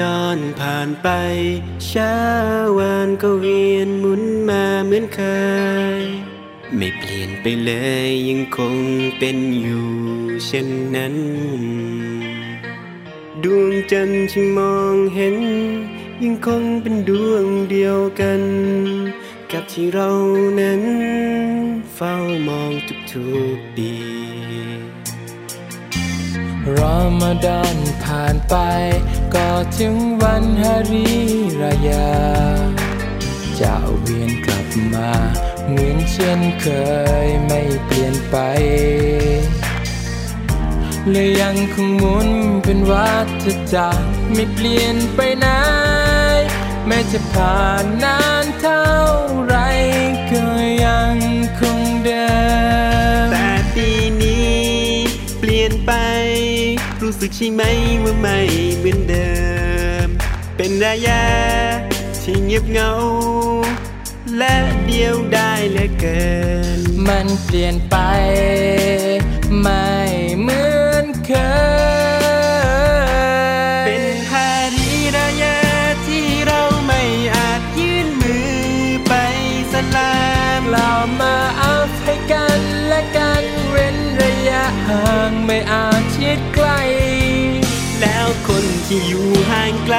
ดอนผ่านไป เช้าวันก็เวียนหมุนมาเหมือนเคย ไม่เปลี่ยนไปเลยยังคงเป็นอยู่เช่นนั้น ดวงจันทร์ที่มองเห็น ยังคงเป็นดวงเดียวกัน กับที่เรานั้น เฝ้ามองทุกๆปี รอมาดอนผ่านไป ก็ถึงวันฮารีรายา จะเวียนกลับมา เหมือนเช่นเคยไม่เปลี่ยนไปเลยยังคงหมุนเป็นวัฏจักรไม่เปลี่ยนไปไหนแม้จะผ่านนานเท่า สึกใช่ไหมว่าไม่เหมือนเดิม เป็นระยะที่เงียบเงา และเดียวได้เหลือเกิน มันเปลี่ยนไป ไม่เหมือนเคย ที่อยู่ห่างไกล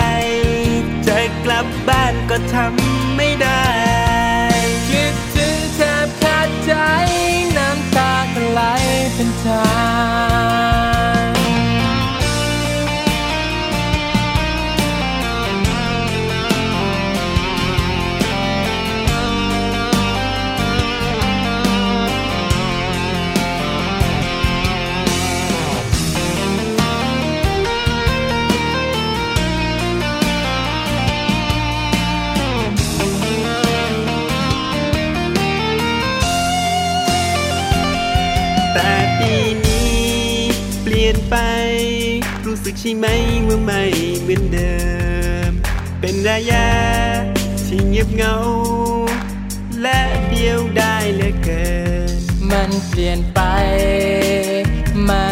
จะกลับบ้านก็ทำไม่ได้ คิดถึงแทบขาดใจ น้ำตาก็ไหลเป็นทาง ใช่ไหมว่าไม่เหมือนเดิม เป็นระยะที่เงียบเงา และเดียวได้เหลือเกิน มันเปลี่ยนไป ไม่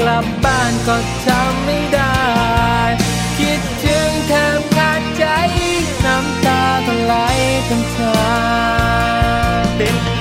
กลับบ้านก็ทำไม่ได้ คิดถึงแทบขาดใจ น้ำตาก็ไหลทั้งทาง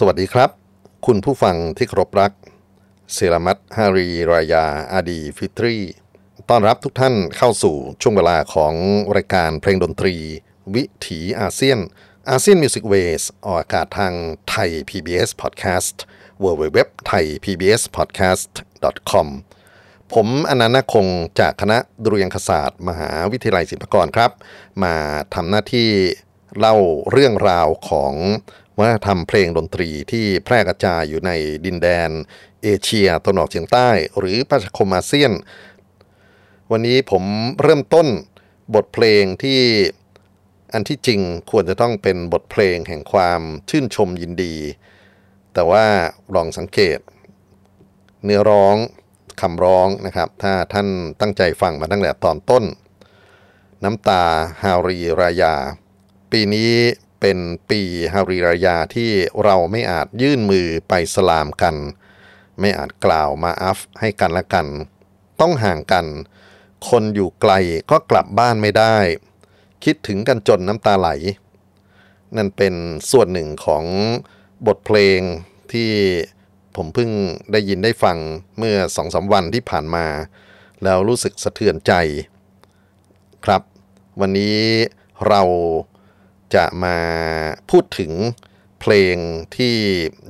สวัสดีครับ คุณผู้ฟังที่เคารพรัก Selamat Hari Raya Aidilfitri ต้อนรับทุกท่านเข้าสู่ช่วงเวลาของรายการเพลงดนตรี วิถีอาเซียน ASEAN Music Wave ออกอากาศทางไทย PBS Podcast w w w t h a i PBS Podcast com ผมอนันต์คงจากคณะดุริยางคศาสตร์ มหาวิทยาลัยศิลปากรครับ มาทำหน้าที่เล่าเรื่องราวของ วัฒนธรรมเพลงดนตรีที่แพร่กระจายอยู่ในดินแดน เอเชียตะวันออกเฉียงใต้ หรือประชาคมอาเซียน วันนี้ผมเริ่มต้นบทเพลงที่อันที่จริงควรจะต้องเป็นบทเพลงแห่งความชื่นชมยินดีแแต่ว่าลองสังเกต เนื้อร้องคำร้องนะครับ ถ้าท่านตั้งใจฟังมาตั้งแต่ตอนต้น น้ำตาฮารีรายา ปีนี้ เป็นปีฮารีรายาที่เราไม่อาจยื่นมือไปสลามกัน ไม่อาจกล่าวมาอัฟให้กันและกัน ต้องห่างกัน คนอยู่ไกลก็กลับบ้านไม่ได้ คิดถึงกันจนน้ำตาไหล นั่นเป็นส่วนหนึ่งของบทเพลงที่ผมเพิ่งได้ยินได้ฟังเมื่อสองสาวันที่ผ่านมา แล้วรู้สึกสะเทือนใจ ครับ วันนี้เรา จะมาพูดถึงเพลงที่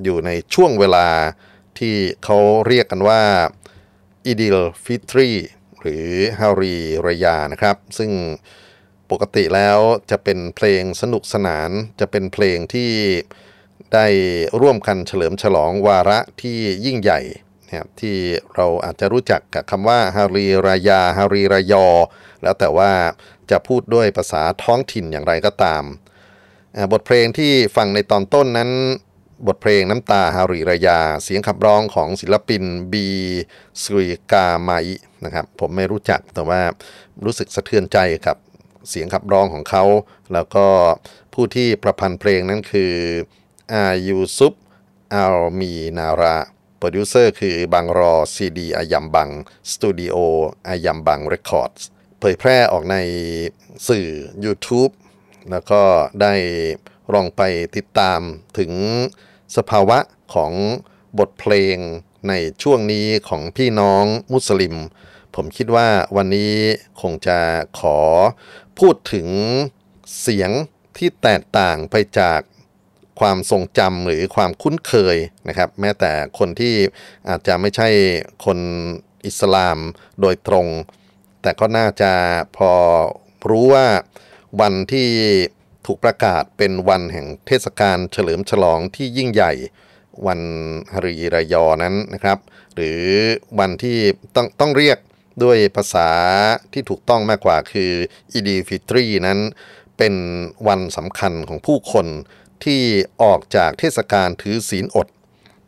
อยู่ในช่วงเวลาที่เขาเรียกกันว่าอีดิลฟิตรีหรือฮารีรยานะครับ ซึ่งปกติแล้วจะเป็นเพลงสนุกสนานจะเป็นเพลงที่ได้ร่วมกันเฉลิมฉลองวาระที่ยิ่งใหญ่นะครับที่เราอาจจะรู้จักกับคำว่าฮารีรายาฮารีรายอ แล้วแต่ว่าจะพูดด้วยภาษาท้องถิ่นอย่างไรก็ตาม บทเพลงที่ฟังในตอนต้นนั้น บทเพลงน้ำตาฮาริรยา เสียงขับร้องของศิลปินบีสุริกาไมนะครับผมไม่รู้จักแต่ว่ารู้สึกสะเทือนใจกับเสียงขับร้องของเขา แล้วก็ผู้ที่ประพันธ์เพลงนั้นคืออายูซุปอัลมีนาราโปรดิวเซอร์คือบางรอซีดีอายัมบังสตูดิโออายัมบังเรคคอร์ดเผยแพร่ออกในสื่อ YouTube แล้วก็ได้ลองไปติดตามถึงสภาวะของบทเพลงในช่วงนี้ของพี่น้องมุสลิม ผมคิดว่าวันนี้คงจะขอพูดถึงเสียงที่แตกต่างไปจากความทรงจำหรือความคุ้นเคยนะครับ แม้แต่คนที่อาจจะไม่ใช่คนอิสลามโดยตรง แต่ก็น่าจะพอรู้ว่า วันที่ถูกประกาศเป็นวันแห่งเทศกาลเฉลิมฉลองที่ยิ่งใหญ่ วันฮารีรายอนั้นนะครับ หรือวันที่ต้องต้องเรียกด้วยภาษาที่ถูกต้องมากกว่าคืออีดิลฟิตรีนั้นเป็นวันสำคัญของผู้คนที่ออกจากเทศกาลถือศีลอด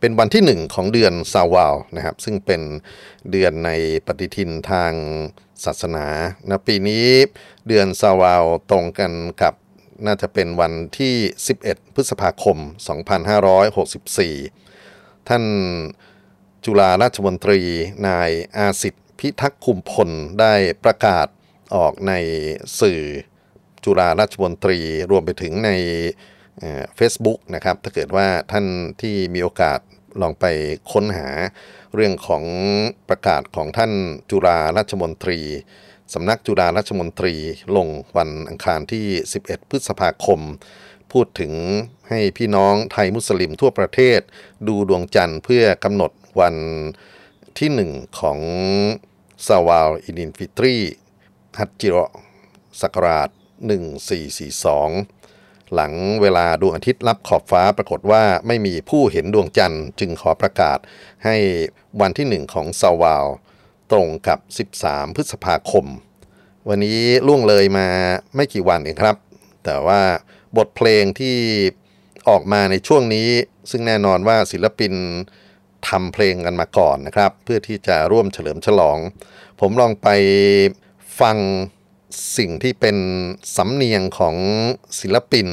เป็นวันที่หนึ่งของเดือนซาวาลนะครับ ซึ่งเป็นเดือนในปฏิทินทาง ศาสนานะปีนี้เดือนซาวาลตรงกันกับน่าจะเป็นวันที่ 11 พฤษภาคม 2564 ท่านจุฬาราชมนตรีนายอาสิทธิพิทักษ์คุมพลได้ประกาศออกในสื่อจุฬาราชมนตรีรวมไปถึงในเฟซบุ๊กนะครับ ถ้าเกิดว่าท่านที่มีโอกาสลองไปค้นหา เรื่องของประกาศของท่านจุฬาราชมนตรีสำนักจุฬาราชมนตรีลงวันอังคารที่ 11 พฤษภาคม พูดถึงให้พี่น้องไทยมุสลิมทั่วประเทศ ดูดวงจันทร์เพื่อกำหนดวันที่หนึ่งของซาวาลอินินฟิตรีฮัจจิโรสักราช 1442 หลังเวลาดวงอาทิตย์รับขอบฟ้าปรากฏว่าไม่มีผู้เห็นดวงจันทร์จึงขอประกาศให้วันที่หนึ่งของซาวาลตรงกับ 13 พฤษภาคม วันนี้ล่วงเลยมาไม่กี่วันเองครับ แต่ว่าบทเพลงที่ออกมาในช่วงนี้ ซึ่งแน่นอนว่าศิลปินทำเพลงกันมาก่อนนะครับ เพื่อที่จะร่วมเฉลิมฉลอง ผมลองไปฟัง สิ่งที่เป็นสำเนียงของศิลปิน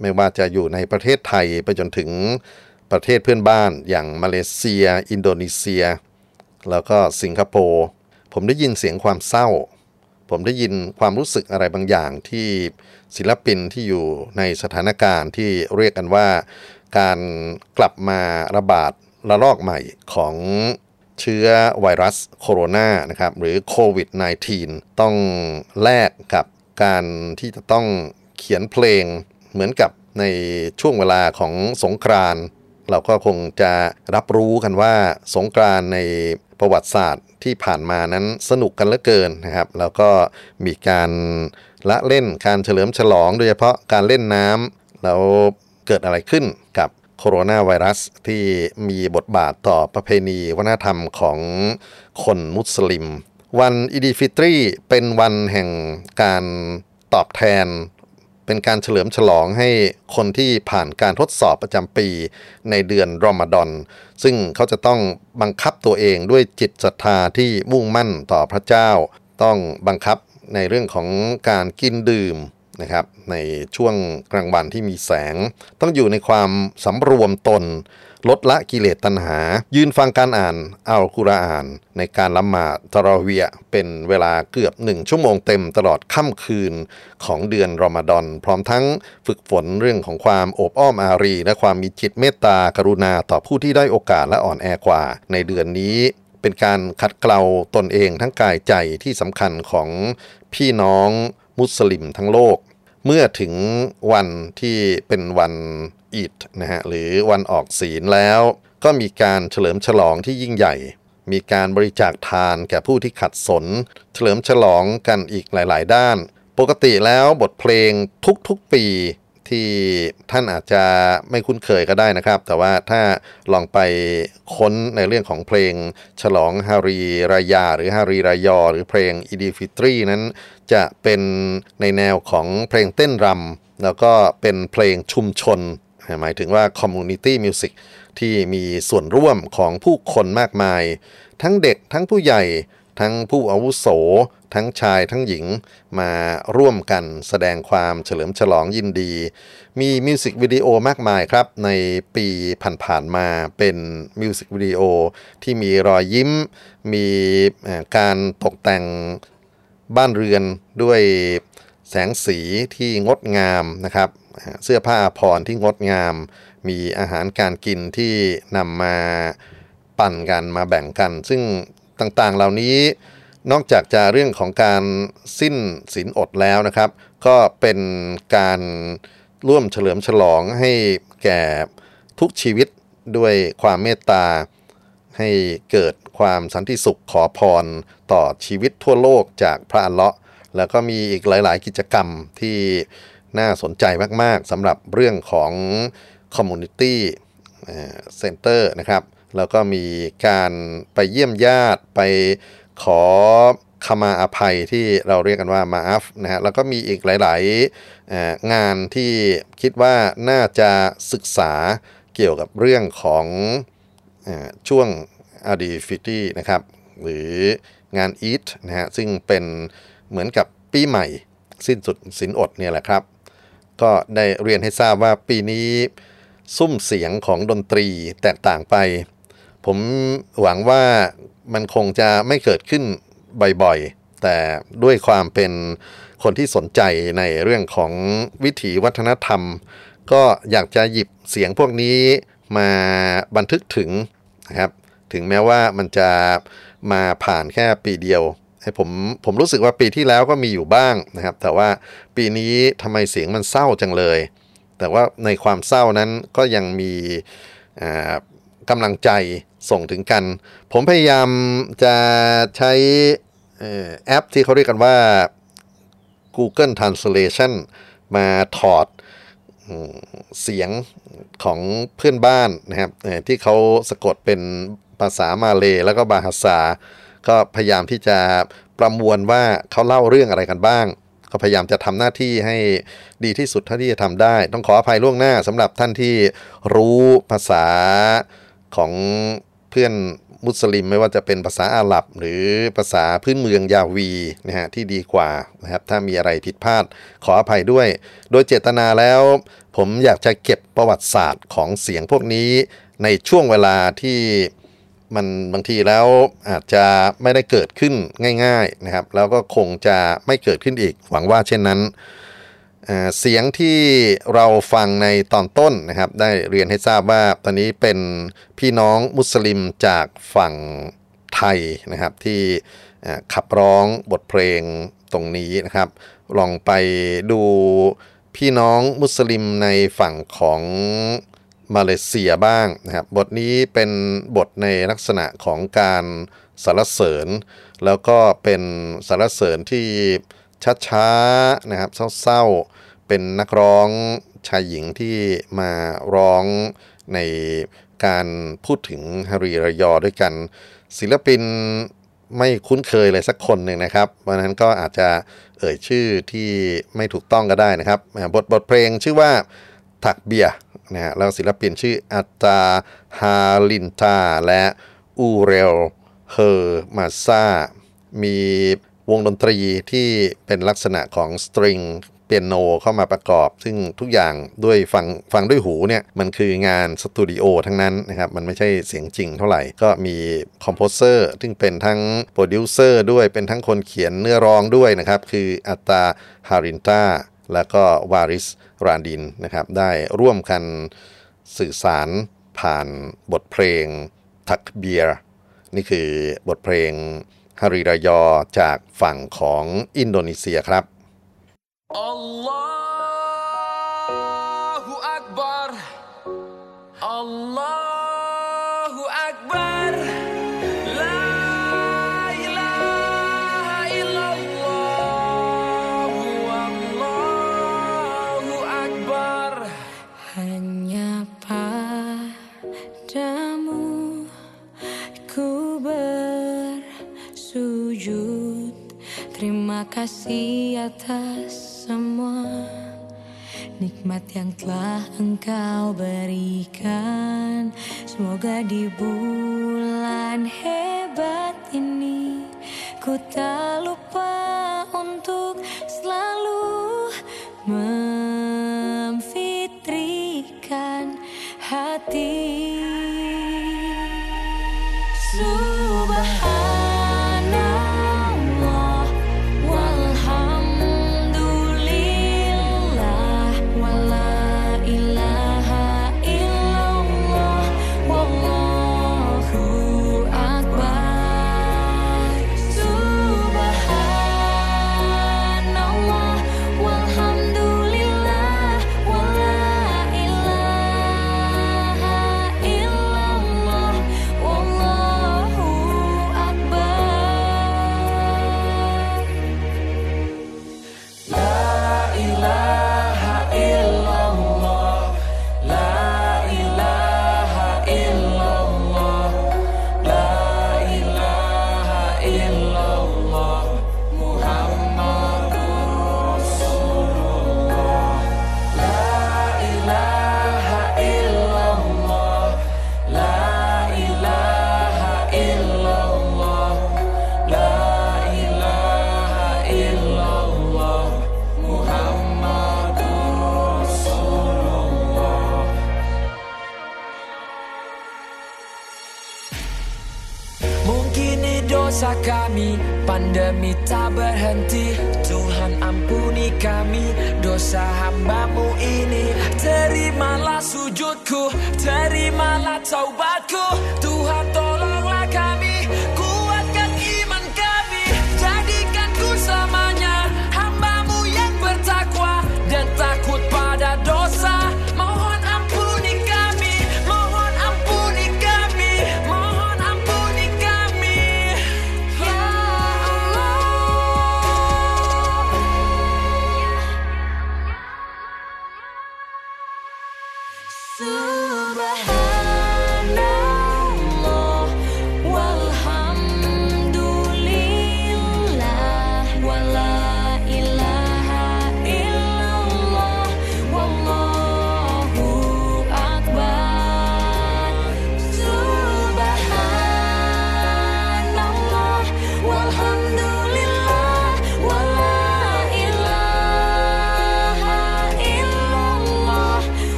ไม่ว่าจะอยู่ในประเทศไทยไปจนถึงประเทศเพื่อนบ้านอย่างมาเลเซีย อินโดนีเซีย แล้วก็สิงคโปร์ผมได้ยินเสียงความเศร้า ผมได้ยินความรู้สึกอะไรบางอย่างที่ศิลปินที่อยู่ในสถานการณ์ที่เรียกกันว่า การกลับมาระบาดระลอกใหม่ของ เชื้อไวรัสโคโรนานะครับหรือโควิด -19 ต้องแลกกับการที่จะต้องเขียนเพลงเหมือนกับในช่วงเวลาของสงกรานเราก็คงจะรับรู้กันว่าสงกรานในประวัติศาสตร์ที่ผ่านมานั้นสนุกกันเหลือเกินนะครับ แล้วก็มีการละเล่นการเฉลิมฉลองโดยเฉพาะการเล่นน้ำแล้วเกิดอะไรขึ้นกับ โคโรนาไวรัสที่มีบทบาทต่อประเพณีวัฒนธรรมของคนมุสลิม วันอีดีฟิตรีเป็นวันแห่งการตอบแทน เป็นการเฉลิมฉลองให้คนที่ผ่านการทดสอบประจำปีในเดือนรอมฎอนซึ่งเขาจะต้องบังคับตัวเองด้วยจิตศรัทธาที่มุ่งมั่นต่อพระเจ้า ต้องบังคับในเรื่องของการกินดื่ม นะครับในช่วงกลางวันที่มีแสง ต้องอยู่ในความสำรวมตน ลดละกิเลสตัณหา ยืนฟังการอ่านอัลกุรอาน ในการละหมาดตะรอเวียเป็นเวลาเกือบหนึ่งชั่วโมงเต็มตลอดค่ำคืนของเดือนรอมฎอน พร้อมทั้งฝึกฝนเรื่องของความโอบอ้อมอารี และความมีจิตเมตตากรุณาต่อผู้ที่ได้โอกาสและอ่อนแอกว่า ในเดือนนี้เป็นการขัดเกลาตนเองทั้งกายใจที่สำคัญของพี่น้องมุสลิมทั้งโลก มื่อถึงวันที่เป็นวันอีดนะฮะหรือวันออกศีลแล้ว ก็มีการเฉลิมฉลองที่ยิ่งใหญ่ มีการบริจาคทานแก่ผู้ที่ขัดสน เฉลิมฉลองกันอีกหลาย ๆ ด้าน ปกติแล้วบทเพลงทุกๆปี ที่ท่านอาจจะไม่คุ้นเคยก็ได้นะครับ แต่ว่าถ้าลองไปค้นในเรื่องของเพลงฉลองฮารีรายา หรือฮารีรายอ หรือเพลงอีดีฟิตรีนั้น จะเป็นในแนวของเพลงเต้นรำแล้วก็เป็นเพลงชุมชน หมายถึงว่า community music ที่มีส่วนร่วมของผู้คนมากมาย ทั้งเด็กทั้งผู้ใหญ่ ทั้งผู้อาวุโส ทั้งชายทั้งหญิงมาร่วมกันแสดงความเฉลิมฉลองยินดี มีมิวสิกวิดีโอมากมายครับ ในปีผ่านๆมาเป็นมิวสิกวิดีโอที่มีรอยยิ้ม มีการตกแต่งบ้านเรือนด้วยแสงสีที่งดงามนะครับ เสื้อผ้าอาภรณ์ที่งดงาม มีอาหารการกินที่นำมาปั่นกันมาแบ่งกัน ซึ่ง ต่างๆ เหล่านี้นอกจากจะเรื่องของการสิ้นศีลอดแล้วนะครับ ก็เป็นการร่วมเฉลิมฉลองให้แก่ทุกชีวิตด้วยความเมตตา ให้เกิดความสันติสุขขอพรต่อชีวิตทั่วโลกจากพระอัลเลาะห์แล้วก็มีอีกหลาย ๆ กิจกรรมที่น่าสนใจมาก ๆสำหรับเรื่องของ Community Center นะครับ แล้วก็มีการไปเยี่ยมญาติไปขอขมาอภัยที่เราเรียกกันว่ามาอัฟนะฮะแล้วก็มีอีกหลายๆงานที่คิดว่าน่าจะศึกษาเกี่ยวกับเรื่องของอช่วงอีดิลฟิตรีนะครับ หรืองานอีดนะฮะซึ่งเป็นเหมือนกับปีใหม่ สิ้นสุดศีลอดเนี่ยแหละครับ ก็ได้เรียนให้ทราบว่าปีนี้สุ้มเสียงของดนตรีแตกต่างไป ผมหวังว่ามันคงจะไม่เกิดขึ้นบ่อยๆ แต่ด้วยความเป็นคนที่สนใจในเรื่องของวิถีวัฒนธรรม ก็อยากจะหยิบเสียงพวกนี้มาบันทึกถึงนะครับ ถึงแม้ว่ามันจะมาผ่านแค่ปีเดียวให้ผมผมรู้สึกว่าปีที่แล้วก็มีอยู่บ้างนะครับ แต่ว่าปีนี้ทำไมเสียงมันเศร้าจังเลย แต่ว่าในความเศร้านั้นก็ยังมีกำลังใจ ส่งถึงกัน ผมพยายามจะใช้แอปที่เขาเรียกกันว่า Google Translation มาถอดเสียงของเพื่อนบ้านนะครับที่เขาสะกดเป็นภาษามาเลยแล้วก็บาฮาซาก็พยายามที่จะประมวลว่าเขาเล่าเรื่องอะไรกันบ้าง ก็พยายามจะทำหน้าที่ให้ดีที่สุดเท่าที่จะทำได้ ต้องขออภัยล่วงหน้าสำหรับท่านที่รู้ภาษาของ เพื่อนมุสลิมไม่ว่าจะเป็นภาษาอาหรับ หรือภาษาพื้นเมืองยาวีนะฮะที่ดีกว่านะครับถ้ามีอะไรผิดพลาดขออภัยด้วย โดยเจตนาแล้ว ผมอยากจะเก็บประวัติศาสตร์ของเสียงพวกนี้ ในช่วงเวลาที่มันบางทีแล้วอาจจะไม่ได้เกิดขึ้นง่าย ๆนะครับ แล้วก็คงจะไม่เกิดขึ้นอีกหวังว่าเช่นนั้น เสียงที่เราฟังในตอนต้นนะครับ ได้เรียนให้ทราบว่าตอนนี้เป็นพี่น้องมุสลิมจากฝั่งไทยนะครับ ที่ขับร้องบทเพลงตรงนี้นะครับ ลองไปดูพี่น้องมุสลิมในฝั่งของมาเลเซียบ้างนะครับ บทนี้เป็นบทในลักษณะของการสรรเสริญ แล้วก็เป็นสรรเสริญที่ช้าๆนะครับเศร้าๆ เป็นนักร้องชายหญิงที่มาร้องในการพูดถึงฮารีรยอด้วยกัน ศิลปินไม่คุ้นเคยเลยสักคนหนึ่งนะครับเพราะฉะนั้นก็อาจจะเอ่ยชื่อที่ไม่ถูกต้องก็ได้นะครับ บทบทเพลงชื่อว่าถักเบียนะฮะแล้วศิลปินชื่ออัตตาฮาลินตาและอูเรลเฮอร์มันสยามีวงดนตรีที่เป็นลักษณะของ string เปียโนเข้ามาประกอบ ซึ่งทุกอย่างด้วยฟังฟังด้วยหูเนี่ยมันคืองานสตูดิโอทั้งนั้นนะครับมันไม่ใช่เสียงจริงเท่าไหร่ ก็มี composer ซึ่งเป็นทั้งโปรดิวเซอร์ด้วยเป็นทั้งคนเขียนเนื้อร้องด้วยนะครับ คืออัตตาฮาลิลินตาแล้วก็วาริสรานดินนะครับ ได้ร่วมกันสื่อสารผ่านบทเพลงทักเบียร์นี่คือบทเพลงฮาริรายอจากฝั่งของอินโดนีเซียครับ Allahu Akbar. Allahu Akbar. La ilaha illallah. Allahu Akbar. Hanya padamu ku bersujud. Terima kasih atas semua Nikmat yang telah engkau berikan. Semoga di bulan hebat ini Ku tak lupa October.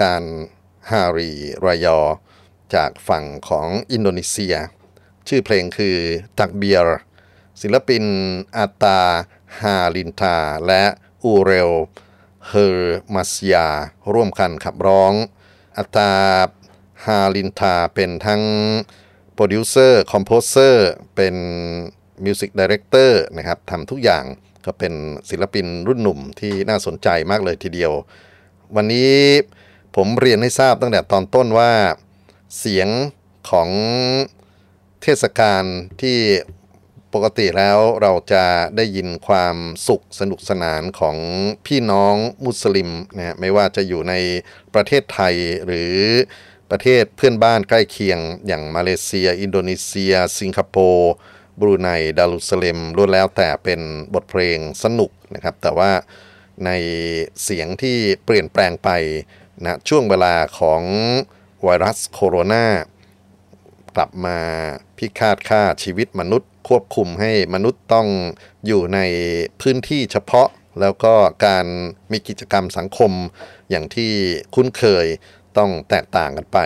กาลฮารีรายอ จากฝั่งของอินโดนีเซีย ชื่อเพลงคือตักเบียร์ศิลปินอัตตาฮาลิลินตาและอูเรลเฮอร์มันสยา ร่วมกันขับร้องอัตตาฮาลิลินตาเป็นทั้งโปรดิวเซอร์ composer เป็น music director นะครับทำทุกอย่างก็เป็นศิลปินรุ่นหนุ่มที่น่าสนใจมากเลยทีเดียว วันนี้ ผมเรียนให้ทราบตั้งแต่ตอนต้นว่าเสียงของเทศกาลที่ปกติแล้วเราจะได้ยินความสุขสนุกสนานของพี่น้องมุสลิมนะไม่ว่าจะอยู่ในประเทศไทยหรือประเทศเพื่อนบ้านใกล้เคียง อย่างมาเลเซีย อินโดนีเซีย สิงคโปร์บรูไนดารุสเลมล้วนแล้วแต่เป็นบทเพลงสนุกนะครับ แต่ว่าในเสียงที่เปลี่ยนแปลงไป นะช่วงเวลาของไวรัสโคโรนากลับมาพิฆาตฆ่าชีวิตมนุษย์ ควบคุมให้มนุษย์ต้องอยู่ในพื้นที่เฉพาะ แล้วก็การมีกิจกรรมสังคมอย่างที่คุ้นเคยต้องแตกต่างกันไป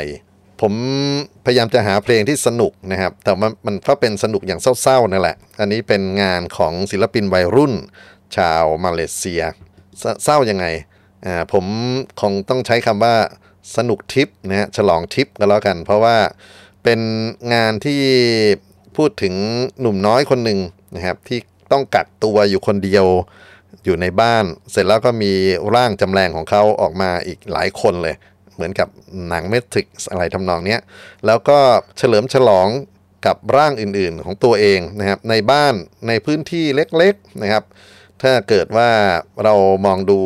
ผมพยายามจะหาเพลงที่สนุกนะครับ แต่มันมันก็เป็นสนุกอย่างเศร้าๆนั่นแหละ อันนี้เป็นงานของศิลปินวัยรุ่น ชาวมาเลเซีย เศร้ายังไง ผมคงต้องใช้คำว่าสนุกทิปนะฮะฉลองทิปก็แล้วกัน เพราะว่าเป็นงานที่พูดถึงหนุ่มน้อยคนหนึ่งนะครับที่ต้องกักตัวอยู่คนเดียวอยู่ในบ้าน เสร็จแล้วก็มีร่างจำแรงของเขาออกมาอีกหลายคนเลย เหมือนกับหนังเมทริกซ์อะไรทำนองเนี้ยแล้วก็เฉลิมฉลองกับร่างอื่นๆของตัวเองนะครับในบ้านในพื้นที่เล็กๆนะครับ ถ้าเกิดว่าเรามองดู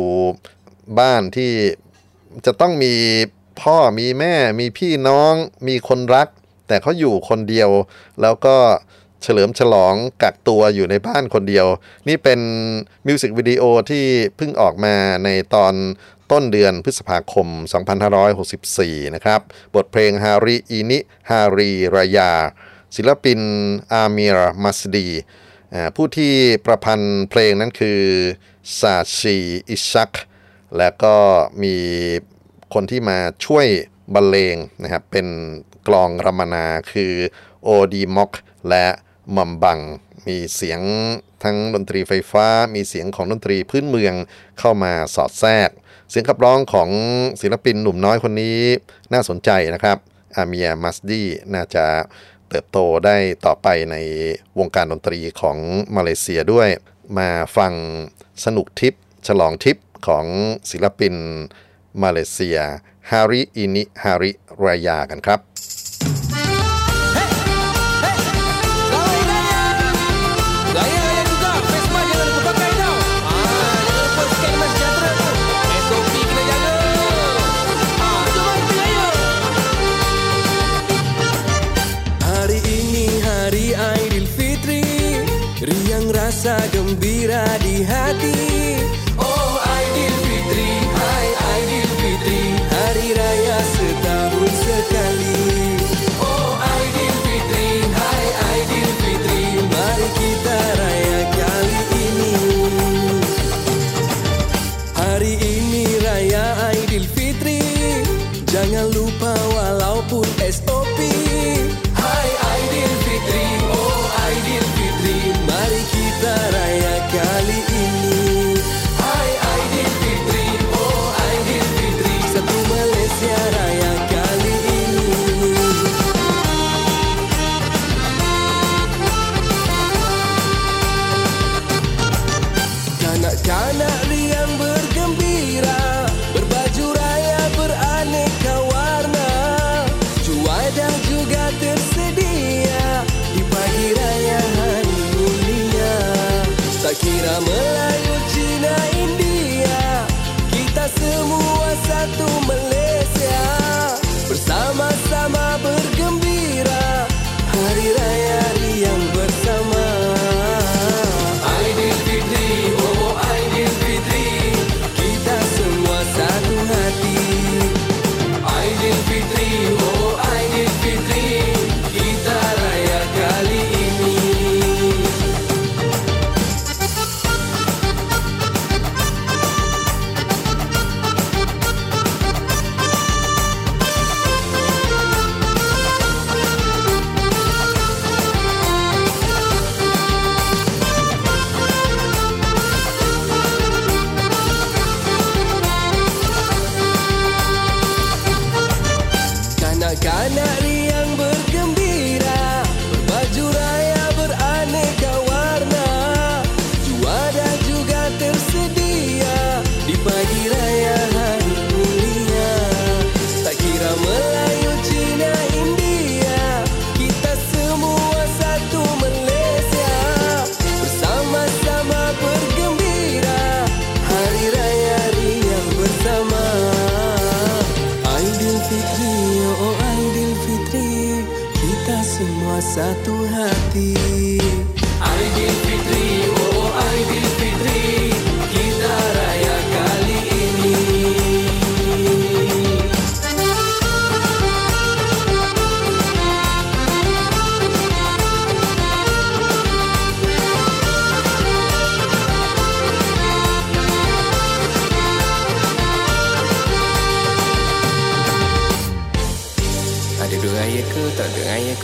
บ้านที่จะต้องมีพ่อมีแม่มีพี่น้องมีคนรัก แต่เขาอยู่คนเดียว แล้วก็เฉลิมฉลองกักตัวอยู่ในบ้านคนเดียว นี่เป็นมิวสิกวิดีโอที่เพิ่งออกมาในตอนต้นเดือนพฤษภาคม 2564 นะครับ บทเพลง Hari Ini Hari Raya ศิลปินอามีร์มัสดีผู้ที่ประพันธ์เพลงนั้นคือซาชีอิชัก และก็มีคนที่มาช่วยบรรเลงนะครับเป็นกลองรมนาคือโอดีม็อกและมัมบัง มีเสียงทั้งดนตรีไฟฟ้า มีเสียงของดนตรีพื้นเมืองเข้ามาสอดแทรก เสียงขับร้องของศิลปินหนุ่มน้อยคนนี้น่าสนใจนะครับอาเมียมัสดีน่าจะเติบโตได้ต่อไปในวงการดนตรีของมาเลเซียด้วย มาฟังสนุกทิป ฉลองทิป ของศิลปินมาเลเซียฮาริอินิฮาริรายากันครับ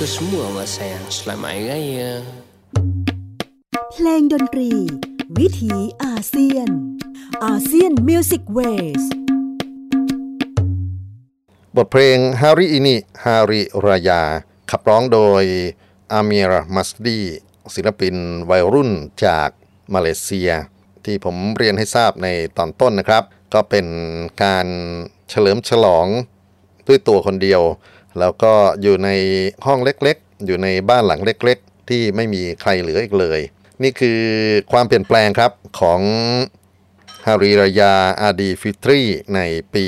ke semua mas sayang Selamat Hari Raya เพลงดนตรี วิถีอาเซียน ASEAN Music Wavesบทเพลง Hari Ini Hari Raya ขับร้องโดยอามีร์มัสดีศิลปินวัยรุ่นจากมาเลเซีย ที่ผมเรียนให้ทราบในตอนต้นนะครับ ก็เป็นการเฉลิมฉลองด้วยตัวคนเดียว แล้วก็อยู่ในห้องเล็กๆ อยู่ในบ้านหลังเล็กๆ ที่ไม่มีใครเหลืออีกเลย นี่คือความเปลี่ยนแปลงครับของฮาริรายาอาดีฟิตรีในปี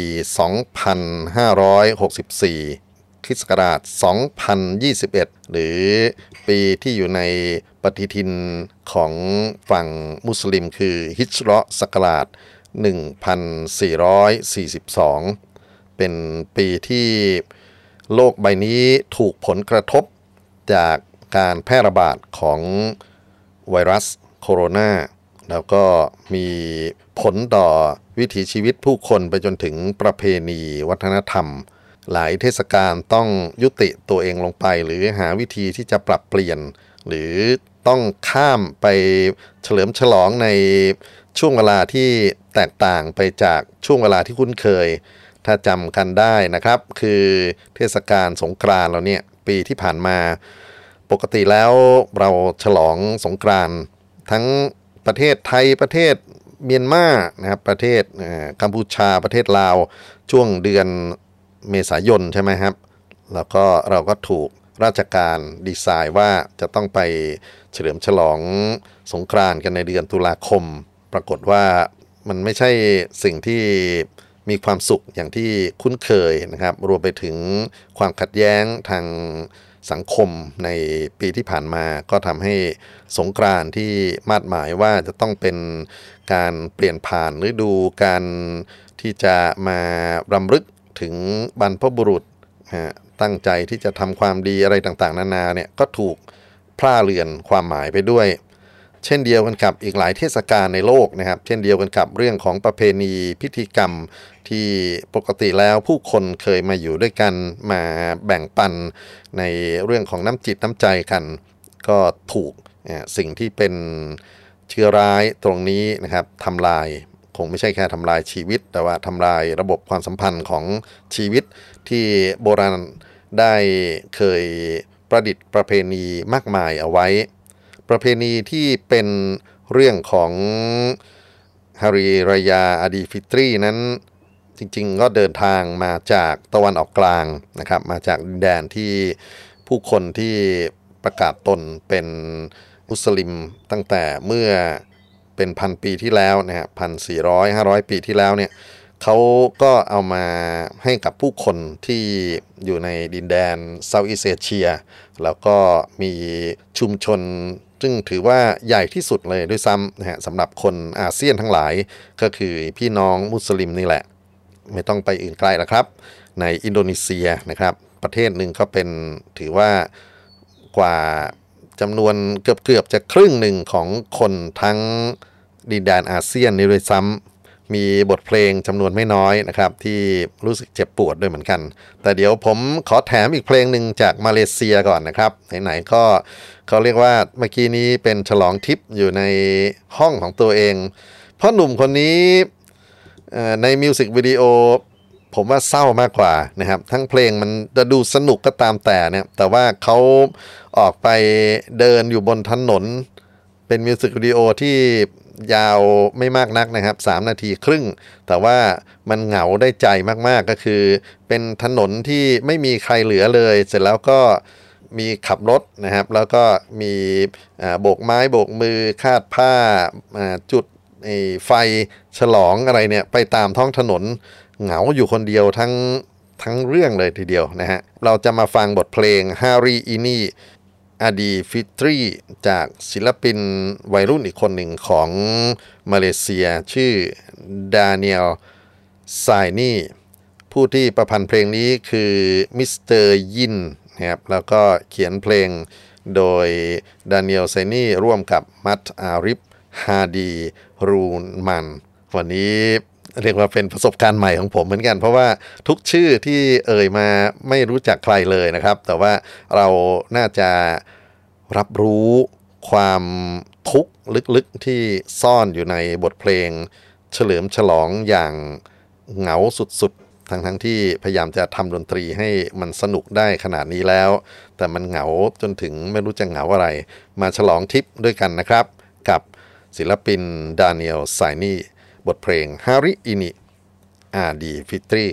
2564คริสต์ศักราช2021 หรือปีที่อยู่ในปฏิทินของฝั่งมุสลิมคือฮิจเราะห์ศักราช1442 เป็นปีที่ โลกใบนี้ถูกผลกระทบจากการแพร่ระบาดของไวรัสโคโรนาแล้วก็มีผลต่อวิถีชีวิตผู้คนไปจนถึงประเพณีวัฒนธรรม หลายเทศกาลต้องยุติตัวเองลงไป หรือหาวิธีที่จะปรับเปลี่ยน หรือต้องข้ามไปเฉลิมฉลองในช่วงเวลาที่แตกต่างไปจากช่วงเวลาที่คุ้นเคย ถ้าจำกันได้นะครับ คือเทศกาลสงกรานต์เราเนี่ยปีที่ผ่านมา ปกติแล้วเราฉลองสงกรานต์ทั้งประเทศไทยประเทศเมียนมานะครับประเทศกัมพูชาประเทศลาวช่วงเดือนเมษายนใช่ไหมครับ แล้วก็เราก็ถูกราชการดีไซน์ว่าจะต้องไปเฉลิมฉลองสงกรานต์กันในเดือนตุลาคม ปรากฏว่ามันไม่ใช่สิ่งที่ มีความสุขอย่างที่คุ้นเคยนะครับ รวมไปถึงความขัดแย้งทางสังคมในปีที่ผ่านมาก็ทำให้สงกรานที่มาดหมายว่าจะต้องเป็นการเปลี่ยนผ่านฤดูการที่จะมารำลึกถึงบรรพบุรุษตั้งใจที่จะทำความดีอะไรต่างๆ นานาเนี่ยก็ถูกพร่าเลือนความหมายไปด้วย เช่นเดียวกันกับอีกหลายเทศกาลในโลกนะครับ เช่นเดียวกันกับเรื่องของประเพณีพิธีกรรม ที่ปกติแล้วผู้คนเคยมาอยู่ด้วยกันมาแบ่งปันในเรื่องของน้ำจิตน้ำใจกัน ก็ถูกสิ่งที่เป็นเชื้อร้ายตรงนี้นะครับทำลายคงไม่ใช่แค่ทำลายชีวิต แต่ว่าทำลายระบบความสัมพันธ์ของชีวิตที่โบราณได้เคยประดิษฐ์ประเพณีมากมายเอาไว้ ประเพณีที่เป็นเรื่องของฮาริรายาอดีฟิตรีนั้น จริงๆ ก็เดินทางมาจากตะวันออกกลางนะครับ มาจากดินแดนที่ผู้คนที่ประกาศตนเป็นมุสลิมตั้งแต่เมื่อเป็นพันปีที่แล้วนะฮะพันสี่ร้อยห้าร้อยปีที่แล้วเนี่ยเขาก็เอามาให้กับผู้คนที่อยู่ในดินแดนเซาท์อีสเอเชีย แล้วก็มีชุมชน ซึ่งถือว่าใหญ่ที่สุดเลยด้วยซ้ำนะฮะสำหรับคนอาเซียนทั้งหลาย ก็คือพี่น้องมุสลิมนี่แหละ ไม่ต้องไปอื่นไกลแล้วครับ ในอินโดนีเซียนะครับ ประเทศหนึ่งก็เป็นถือว่ากว่าจำนวนเกือบเกือบๆจะครึ่งหนึ่งของคนทั้งดินแดนอาเซียนนี่ด้วยซ้ำมีบทเพลงจำนวนไม่น้อยนะครับ ที่รู้สึกเจ็บปวดด้วยเหมือนกัน แต่เดี๋ยวผมขอแถมอีกเพลงหนึ่งจากมาเลเซียก่อนนะครับ ไหนๆก็เขาเรียกว่าเมื่อกี้นี้เป็นฉลองทิปอยู่ในห้องของตัวเองเพราะหนุ่มคนนี้ ในมิวสิกวิดีโอผมว่าเศร้ามากกว่านะครับ ทั้งเพลงมันจะดูสนุกก็ตามแต่เนี่ยแต่ว่าเขาออกไปเดินอยู่บนถนน เป็นมิวสิกวิดีโอที่ยาวไม่มากนักนะครับ 3 นาทีครึ่ง แต่ว่ามันเหงาได้ใจมากๆก็คือ เป็นถนนที่ไม่มีใครเหลือเลย เสร็จแล้วก็มีขับรถนะครับ แล้วก็มีโบกไม้โบกมือคาดผ้าจุด ไฟฉลองอะไรเนี่ยไปตามท้องถนนเหงาอยู่คนเดียวทั้งทั้งเรื่องเลยทีเดียวนะฮะ เราจะมาฟังบทเพลง Hari Ini Aidilfitri จากศิลปินวัยรุ่นอีกคนหนึ่งของมาเลเซียชื่อดาเนียลไซนี่ผู้ที่ประพันธ์เพลงนี้คือมิสเตอร์ยินนะครับแล้วก็เขียนเพลงโดยดาเนียลไซนี่ร่วมกับมัตอาริฟ ฮาดีรูนมัน วันนี้เรียกว่าเป็นประสบการณ์ใหม่ของผมเหมือนกัน เพราะว่าทุกชื่อที่เอ่ยมาไม่รู้จักใครเลยนะครับ แต่ว่าเราน่าจะรับรู้ความทุกข์ลึกๆที่ซ่อนอยู่ในบทเพลง เฉลิมฉลองอย่างเหงาสุดๆ ทั้งๆที่พยายามจะทำดนตรีให้มันสนุกได้ขนาดนี้แล้ว แต่มันเหงาจนถึงไม่รู้จะเหงาอะไร มาฉลองทิปด้วยกันนะครับ ศิลปินดานิเอลไซนี่บทเพลง Hari Ini Aidilfitri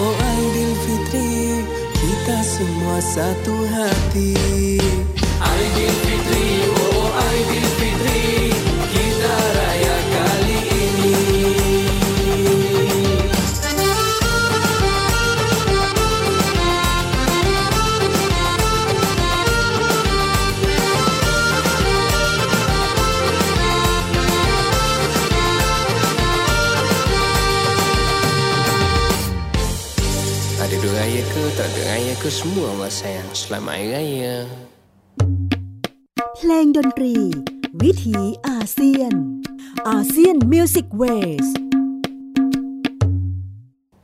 oh Aidilfitri Kita semua satu hati. Aidilfitri, oh Aidilfitri ke semua mas sayang Selamat Hari Raya เพลงดนตรี วิถีอาเซียน ASEAN Music Waves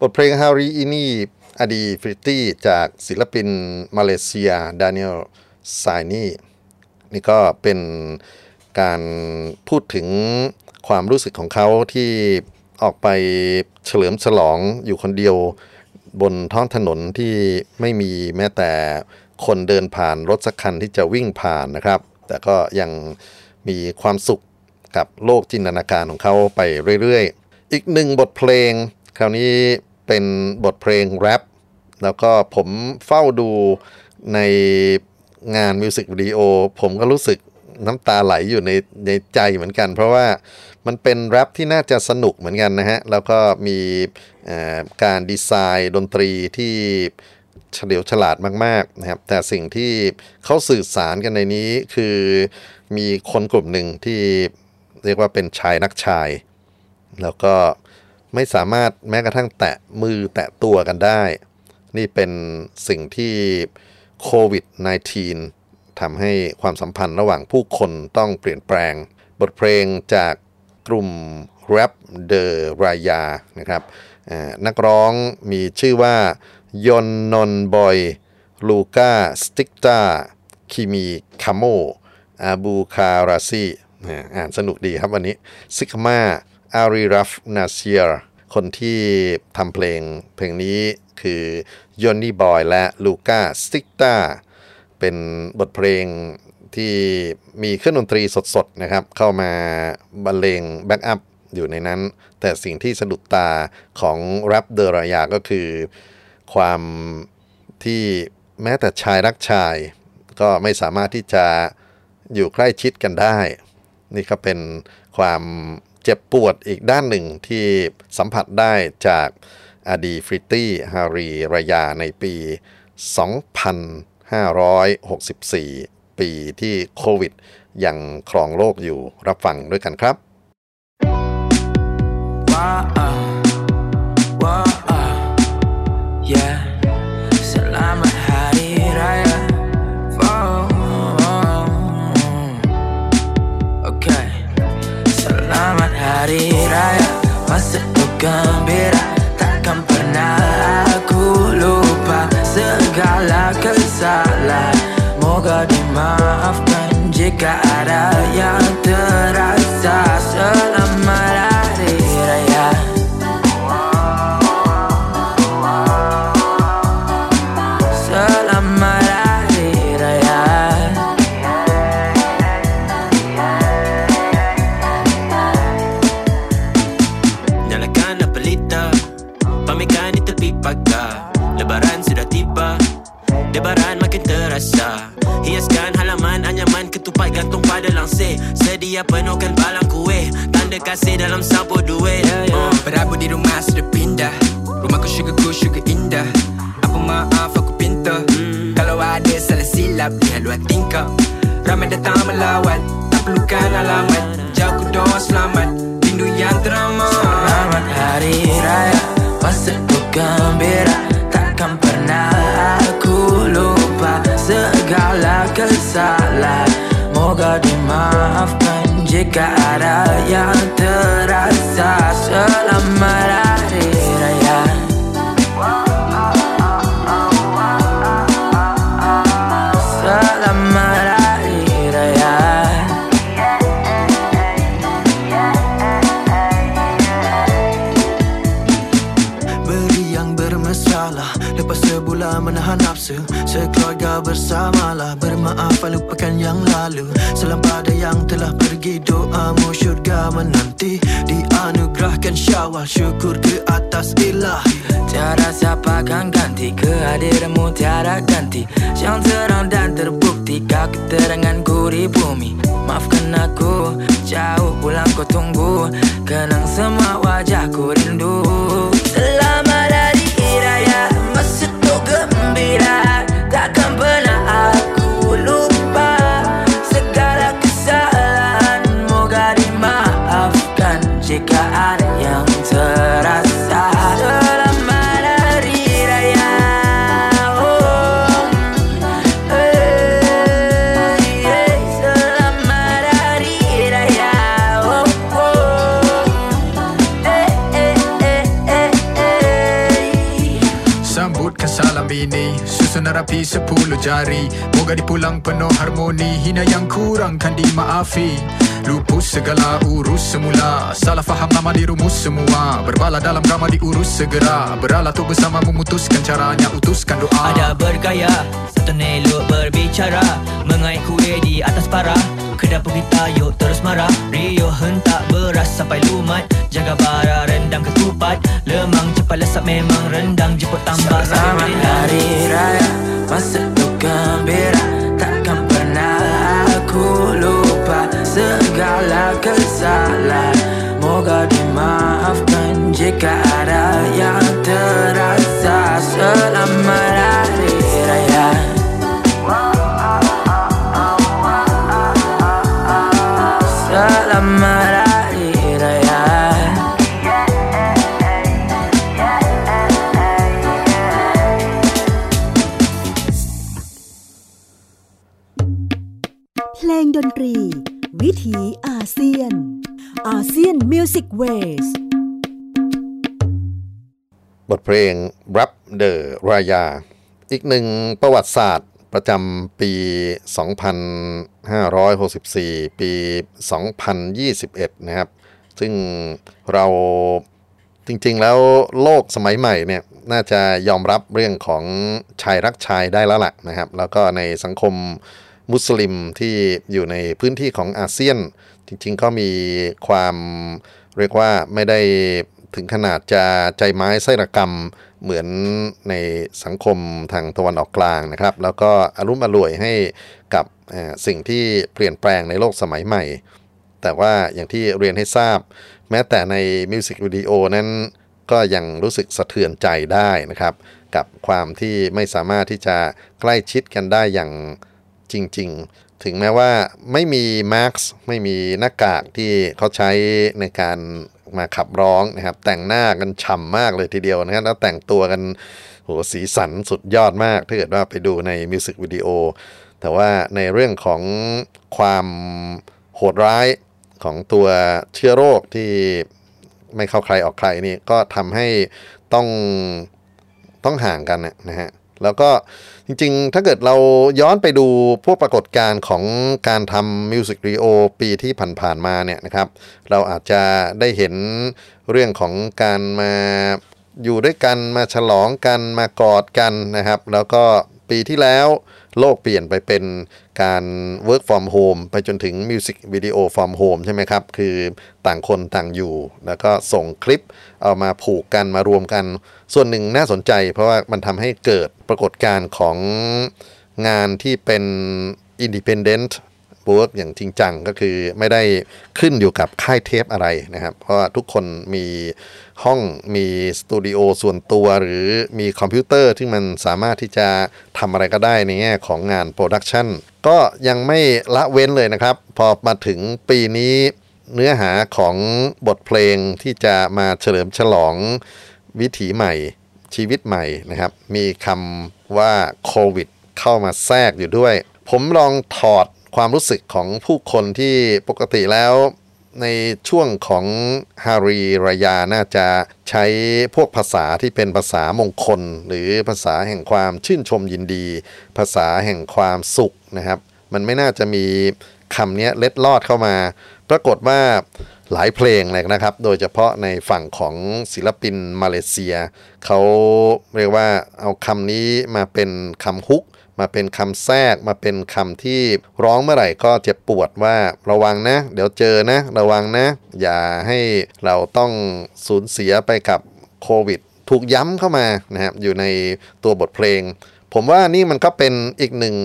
บทเพลง Hari Ini Aidilfitri จากศิลปินมาเลเซีย ดานิเอลไซนี่นี่ก็เป็นการพูดถึงความรู้สึกของเขาที่ออกไปเฉลิมฉลองอยู่คนเดียว บนท้องถนนที่ไม่มีแม้แต่คนเดินผ่านรถสักคันที่จะวิ่งผ่านนะครับ แต่ก็ยังมีความสุขกับโลกจินตนาการของเขาไปเรื่อยๆ อีกหนึ่งบทเพลง คราวนี้เป็นบทเพลงแรปแล้วก็ผมเฝ้าดูในงานมิวสิกวิดีโอผมก็รู้สึกน้ำตาไหลอยู่ในในใจเหมือนกัน เพราะว่ามันเป็นแรปที่น่าจะสนุกเหมือนกันนะฮะ แล้วก็มี การดีไซน์ดนตรีที่เฉลียวฉลาดมากๆนะครับ แต่สิ่งที่เขาสื่อสารกันในนี้คือมีคนกลุ่มหนึ่งที่เรียกว่าเป็นชายนักชาย แล้วก็ไม่สามารถแม้กระทั่งแตะมือแตะตัวกันได้ นี่เป็นสิ่งที่โควิด -19 ทำให้ความสัมพันธ์ระหว่างผู้คนต้องเปลี่ยนแปลง บทเพลงจากกลุ่ม Rap The Raya นะครับ นักร้องมีชื่อว่ายอนนอนบอย ลูกาสติกตาคิมีคาโม อาบูคาราซีอ่านสนุกดีครับวันนี้ ซิกมาอารีรัฟนาเซียร์คนที่ทำเพลงเพลงนี้คือยอนนี่บอยและลูกาสติกตาเป็นบทเพลงที่มีเครื่องดนตรีสดๆนะครับ เข้ามาบรรเลงแบ็กอัพ อยู่ในนั้น แต่สิ่งที่สะดุดตาของแรปเดอรายาก็คือ ความที่แม้แต่ชายรักชาย ก็ไม่สามารถที่จะอยู่ใกล้ชิดกันได้ นี่ก็เป็นความเจ็บปวดอีกด้านหนึ่งที่สัมผัสได้จากอดีฟริตตี้ฮารีรายาในปี 2564 ปีที่โควิดยังครองโลกอยู่รับฟังด้วยกันครับ Hari Raya. Oh, okay. Selamat Hari Raya. Masa tu gembira takkan pernah aku lupa segala kesalahan. Moga dimaafkan jika ada yang terasa. Selamat I'm south Ada yang terasa Selamat Hari Raya oh. Hey, hey, Selamat Hari Raya oh, oh. Eh, eh, eh, eh, eh. Sambutkan salam ini Susun rapi sepuluh jari Moga dipulang penuh harmoni Hina yang kurang kan dimaafi Lupus segala urus semula. Salah faham lama dirumus semua. Berbala dalam drama diurus segera. Beralah tu bersama memutuskan caranya Utuskan doa. Ada bergaya Satu neluk berbicara. Mengait kuih di atas parah Kedap kita yuk terus marah. Rio hentak beras sampai lumat. Jaga bara rendang ketupat. Lemang cepat lesap memang rendang Jemput tambah. Selamat Hari Raya Masa tu gembira Ikaw lang kasala Mo ka jika Music Wavesบทเพลง Rap the Raya อีกหนึ่งประวัติศาสตร์ประจำปี 2564 ปี 2021 นะครับ ซึ่งเราจริง ๆ แล้วโลกสมัยใหม่เนี่ยน่าจะยอมรับเรื่องของชายรักชายได้แล้วล่ะนะครับ แล้วก็ในสังคมมุสลิมที่อยู่ในพื้นที่ของอาเซียน จริง ๆ ก็มีความ เรียกว่าไม่ได้ถึงขนาดจะใจไม้ไส้ระกรรมเหมือนในสังคมทางตะวันออกกลางนะครับ แล้วก็อารมณ์อร่วยให้กับสิ่งที่เปลี่ยนแปลงในโลกสมัยใหม่ แต่ว่าอย่างที่เรียนให้ทราบ แม้แต่ในมิวสิกวิดีโอนั้นก็ยังรู้สึกสะเทือนใจได้นะครับ กับความที่ไม่สามารถที่จะใกล้ชิดกันได้อย่างจริง ๆ ถึงแม้ว่าไม่มีมาร์กไม่มีหน้ากากที่เขาใช้ในการมาขับร้องนะครับ แต่งหน้ากันฉ่ำมากเลยทีเดียวนะครับแล้วแต่งตัวกันโหสีสันสุดยอดมาก ถ้าเกิดว่าไปดูในมิวสิกวิดีโอแต่ว่าในเรื่องของความโหดร้ายของตัวเชื้อโรคที่ไม่เข้าใครออกใครนี่ก็ทำให้ต้องต้องห่างกันนะนะฮะ แล้วก็จริงๆ ถ้าเกิดเราย้อนไปดูพวกปรากฏการณ์ของการทำมิวสิกวิดีโอปีที่ผ่านๆมาเนี่ยนะครับ เราอาจจะได้เห็นเรื่องของการมาอยู่ด้วยกันมาฉลองกันมากอดกันนะครับ แล้วก็ปีที่แล้วโลกเปลี่ยนไปเป็น การ work from home ไปจนถึง music video from home ใช่ไหมครับ คือต่างคนต่างอยู่ แล้วก็ส่งคลิปเอามาผูกกันมารวมกัน ส่วนหนึ่งน่าสนใจ เพราะว่ามันทำให้เกิดปรากฏการณ์ของงานที่เป็น independent work อย่างจริงจังก็คือไม่ได้ขึ้นอยู่กับค่ายเทปอะไรนะครับ เพราะว่าทุกคนมีห้องมีสตูดิโอส่วนตัวหรือมีคอมพิวเตอร์ที่มันสามารถที่จะทำอะไรก็ได้ในแง่ของงาน productionก็ยังไม่ละเว้นเลยนะครับ พอมาถึงปีนี้เนื้อหาของบทเพลงที่จะมาเฉลิมฉลองวิถีใหม่ชีวิตใหม่นะครับ มีคำว่าโควิดเข้ามาแทรกอยู่ด้วย ผมลองถอด ความรู้สึกของผู้คนที่ปกติแล้วในช่วงของฮารีรายาน่าจะใช้พวกภาษาที่เป็นภาษามงคล หรือภาษาแห่งความชื่นชมยินดี ภาษาแห่งความสุขนะครับ มันไม่น่าจะมีคำนี้เล็ดลอดเข้ามา ปรากฏว่าหลายเพลงเลยนะครับ โดยเฉพาะในฝั่งของศิลปินมาเลเซีย เขาเรียกว่าเอาคำนี้มาเป็นคำฮุก มาเป็นคำแทรกมาเป็นคำที่ร้องเมื่อไหร่ก็เจ็บปวดว่าระวังนะ เดี๋ยวเจอนะ ระวังนะ อย่าให้เราต้องสูญเสียไปกับโควิด ถูกย้ำเข้ามานะครับอยู่ในตัวบทเพลง ผมว่านี่มันก็เป็นอีกหนึ่ง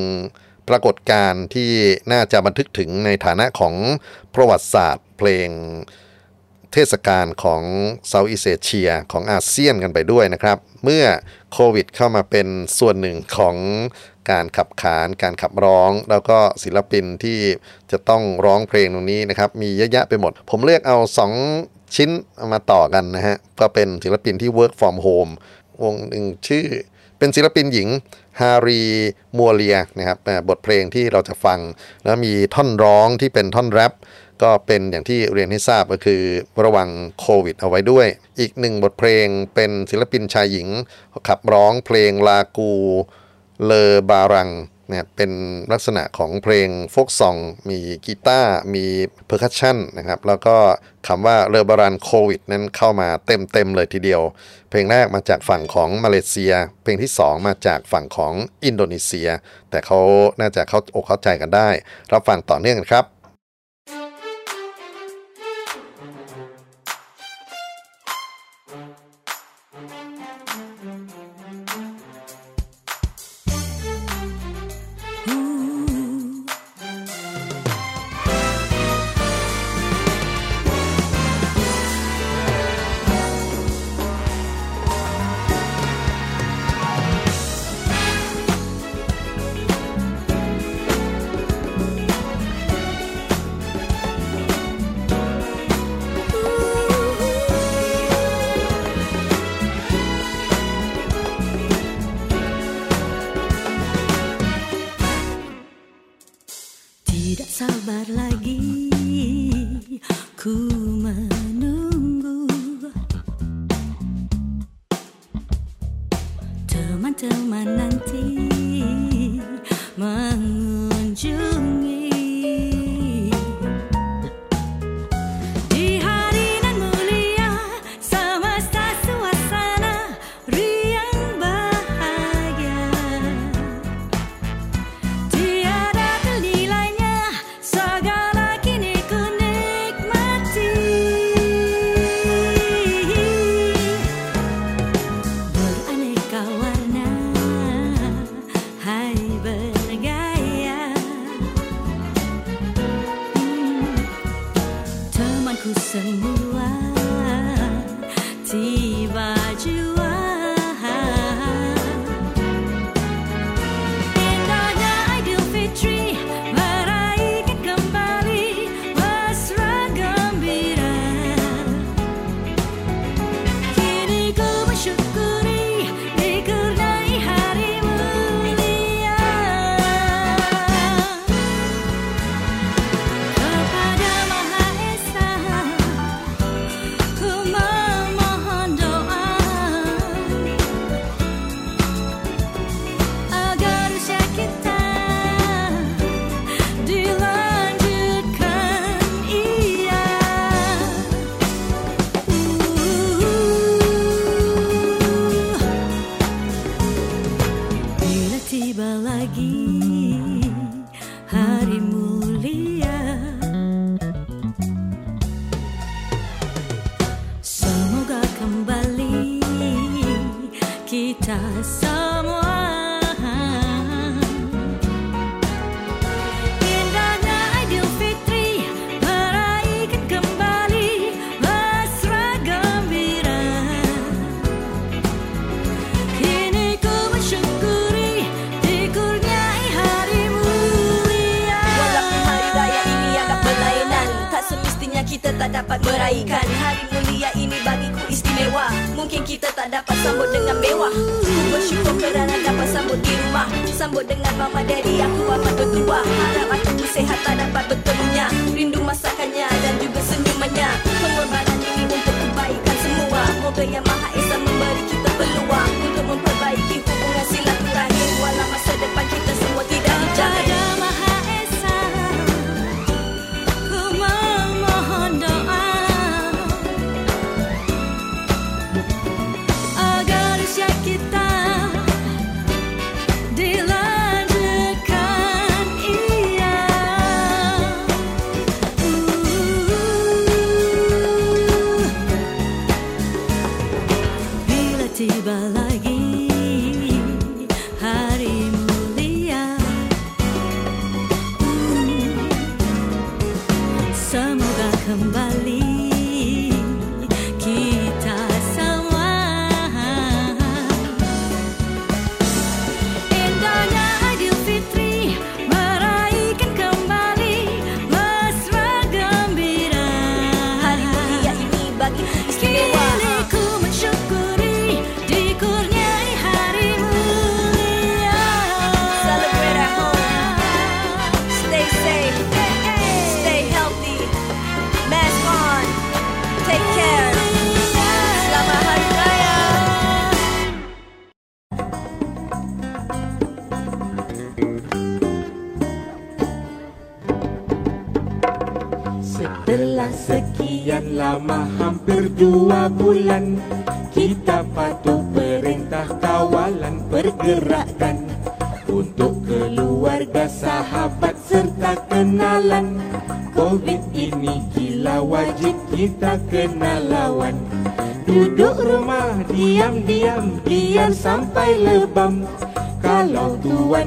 ปรากฏการณ์ที่น่าจะบันทึกถึงในฐานะของประวัติศาสตร์เพลงเทศกาลของเซาท์อีสเอเชียของอาเซียนกันไปด้วยนะครับ เมื่อโควิดเข้ามาเป็นส่วนหนึ่งของ การขับขานการขับร้อง แล้วก็ศิลปินที่จะต้องร้องเพลงตรงนี้นะครับ มีเยอะแยะไปหมด ผมเลือกเอา 2 ชิ้นมาต่อกันนะฮะ ก็เป็นศิลปินที่ work from home วงหนึ่งชื่อเป็นศิลปินหญิงฮารีมัวเลียนะครับบทเพลงที่เราจะฟัง แล้วมีท่อนร้องที่เป็นท่อนแรปก็เป็นอย่างที่เรียนให้ทราบก็คือระวังโควิดเอาไว้ด้วย อีกหนึ่งบทเพลงเป็นศิลปินชายหญิงขับร้องเพลงลากู Lebaran เนี่ยเป็นลักษณะของเพลง folk song มีกีตาร์มี percussion นะครับแล้วก็คำว่า Lebaran โควิดนั้นเข้ามาเต็มเต็มๆเลยทีเดียว เพลงแรกมาจากฝั่งของมาเลเซีย เพลงที่ 2 มาจากฝั่งของอินโดนีเซีย แต่เขาน่าจะเข้าอกเข้าใจกันได้ รับฟังต่อเนื่องครับ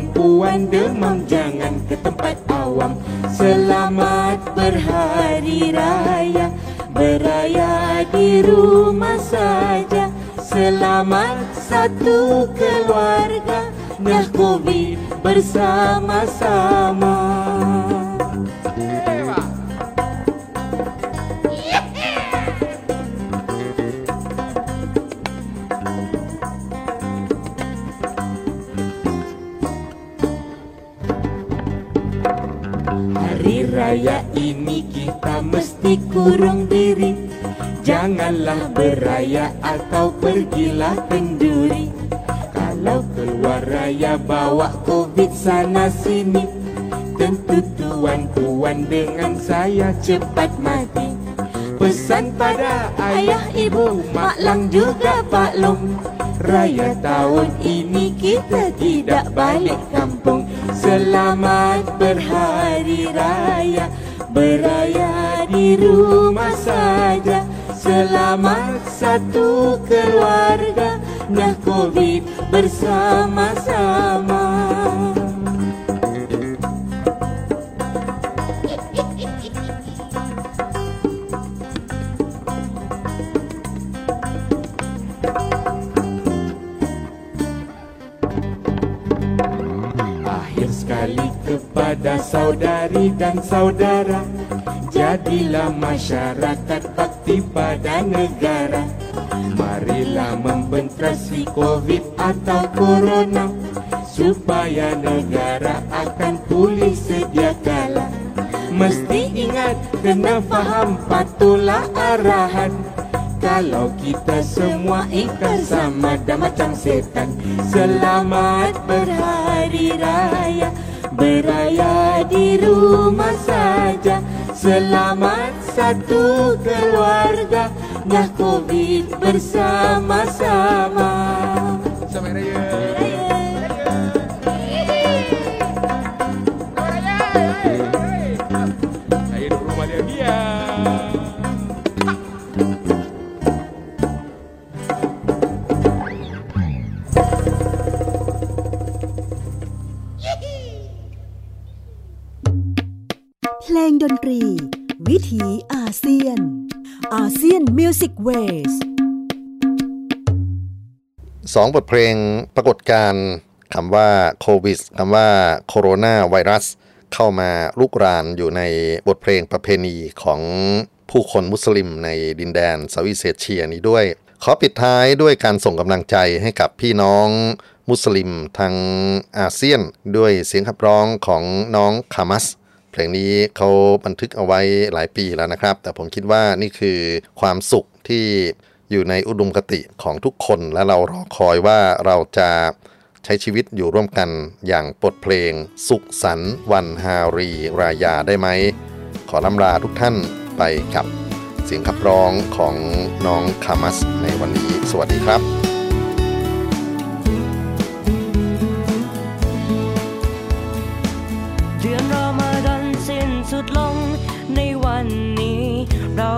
dan puan demam jangan ke tempat awam. Selamat berhari raya Beraya di rumah saja. Selamat satu keluarga Nah COVID bersama-sama. Ini kita mesti kurung diri. Janganlah beraya atau pergilah kenduri. Kalau keluar raya bawa covid sana sini. Tentu tuan-tuan dengan saya cepat mati. Pesan pada ayah ibu Mak Lang juga Pak Long. Raya tahun ini kita tidak balik kampung. Selamat berhari raya Beraya di rumah saja. Selamat satu keluarga Nah covid bersama-sama kepada saudari dan saudara. Jadilah masyarakat bakti pada negara. Marilah membentrasi covid atau corona Supaya negara akan pulih sedia kala. Mesti ingat kena faham patulah arahan. Kalau kita semua ikat sama dan macam setan Selamat berhari raya Beraya di rumah saja. Selamat satu keluarga Dah covid bersama-sama. Selamat Raya Music Waveสองบทเพลงปรากฏการคำว่าโควิดคำว่าโคโรนาไวรัส เข้ามาลุกรานอยู่ในบทเพลงประเพณีของผู้คนมุสลิมในดินแดน Southeast Asia นี้ด้วย ขอปิดท้ายด้วยการส่งกำลังใจให้กับพี่น้องมุสลิมทางอาเซียน ด้วยเสียงขับร้องของน้องคามัส เพลงนี้เขาบันทึกเอาไว้หลายปีแล้วนะครับ แต่ผมคิดว่านี่คือความสุข ที่อยู่ในอุดมคติของทุกคนและเรารอคอยว่าเราจะใช้ชีวิตอยู่ร่วมกันอย่างบทเพลง สุขสันต์วันฮารี รายาได้ไหม ขอลำลาทุกท่านไปกับเสียงขับร้องของน้องคามัสในวันนี้ สวัสดีครับเดือนรอมาดอนสิ้นสุดลงในวันนี้เรา